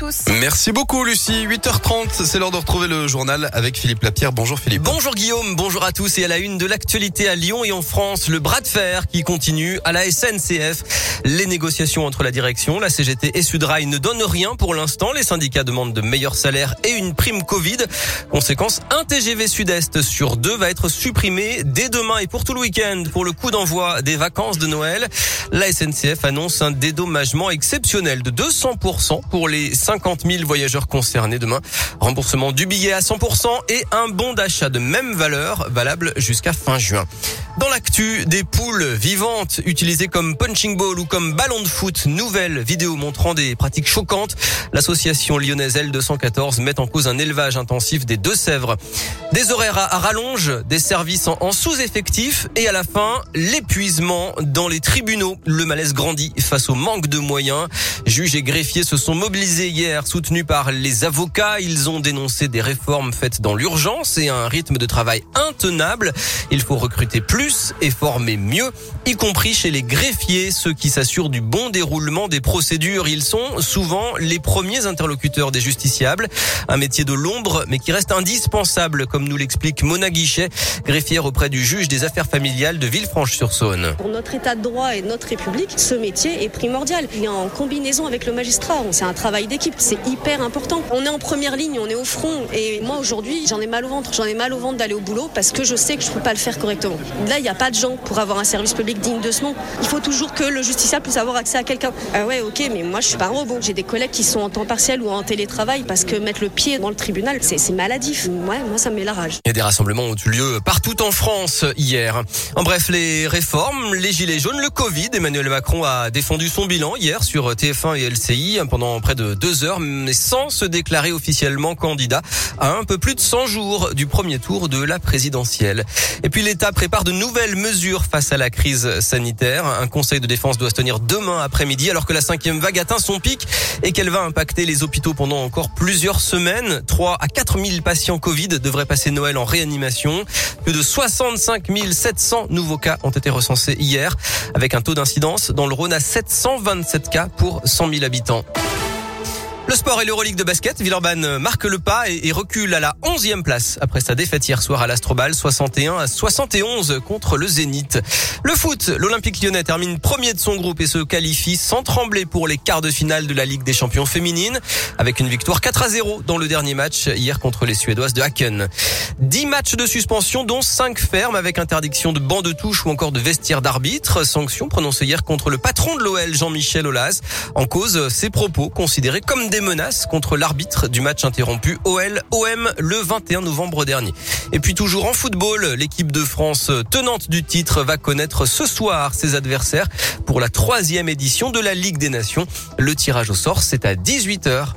tous. Merci beaucoup Lucie. 8h30, c'est l'heure de retrouver le journal avec Philippe Lapierre. Bonjour Philippe. Bonjour Guillaume, bonjour à tous et à la une de l'actualité à Lyon et en France, le bras de fer qui continue à la SNCF. Les négociations entre la direction, la CGT et Sudrail ne donnent rien pour l'instant. Les syndicats demandent de meilleurs salaires et une prime Covid. Conséquence, un TGV Sud-Est sur deux va être supprimé dès demain et pour tout le week-end pour le coup d'envoi des vacances de Noël. La SNCF annonce un dédommagement exceptionnel de 200% pour les 50 000 voyageurs concernés demain. Remboursement du billet à 100% et un bon d'achat de même valeur valable jusqu'à fin juin. Dans l'actu, des poules vivantes utilisées comme punching ball ou comme ballon de foot, nouvelle vidéo montrant des pratiques choquantes. L'association lyonnaise L214 met en cause un élevage intensif des Deux-Sèvres. Des horaires à rallonge, des services en sous-effectif et à la fin, l'épuisement dans les tribunaux. Le malaise grandit face au manque de moyens. Juges et greffiers se sont mobilisés hier, soutenus par les avocats. Ils ont dénoncé des réformes faites dans l'urgence et un rythme de travail intenable. Il faut recruter plus et former mieux, y compris chez les greffiers, ceux qui s'assurent du bon déroulement des procédures. Ils sont souvent les premiers interlocuteurs des justiciables. Un métier de l'ombre, mais qui reste indispensable, nous l'explique Mona Guichet, greffière auprès du juge des affaires familiales de Villefranche-sur-Saône. Pour notre état de droit et notre République, ce métier est primordial. Il est en combinaison avec le magistrat. C'est un travail d'équipe. C'est hyper important. On est en première ligne, on est au front. Et moi, aujourd'hui, j'en ai mal au ventre. J'en ai mal au ventre d'aller au boulot parce que je sais que je peux pas le faire correctement. Là, il n'y a pas de gens pour avoir un service public digne de ce nom. Il faut toujours que le justiciable puisse avoir accès à quelqu'un. Ah ouais, ok, mais moi, je suis pas un robot. J'ai des collègues qui sont en temps partiel ou en télétravail parce que mettre le pied dans le tribunal, c'est maladif. Ouais, moi, ça me met la rage. A des rassemblements ont eu lieu partout en France hier. En bref, les réformes, les gilets jaunes, le Covid. Emmanuel Macron a défendu son bilan hier sur TF1 et LCI pendant près de deux heures, mais sans se déclarer officiellement candidat à un peu plus de 100 jours du premier tour de la présidentielle. Et puis l'État prépare de nouvelles mesures face à la crise sanitaire. Un conseil de défense doit se tenir demain après-midi alors que la cinquième vague atteint son pic et qu'elle va impacter les hôpitaux pendant encore plusieurs semaines. 3 à 4 000 patients Covid devraient passer Noël en réanimation. Plus de 65 700 nouveaux cas ont été recensés hier avec un taux d'incidence dans le Rhône à 727 cas pour 100 000 habitants. Le sport et l'Euroleague de basket, Villeurbanne marque le pas et, recule à la 11e place après sa défaite hier soir à l'Astrobal 61 à 71 contre le Zénith. Le foot, l'Olympique lyonnais termine premier de son groupe et se qualifie sans trembler pour les quarts de finale de la Ligue des champions féminines avec une victoire 4 à 0 dans le dernier match hier contre les Suédoises de Haken. 10 matchs de suspension dont 5 fermes avec interdiction de banc de touche ou encore de vestiaire d'arbitre. Sanction prononcée hier contre le patron de l'OL Jean-Michel Aulas en cause ses propos considérés comme menaces contre l'arbitre du match interrompu OL-OM le 21 novembre dernier. Et puis toujours en football, l'équipe de France tenante du titre va connaître ce soir ses adversaires pour la troisième édition de la Ligue des Nations. Le tirage au sort, c'est à 18h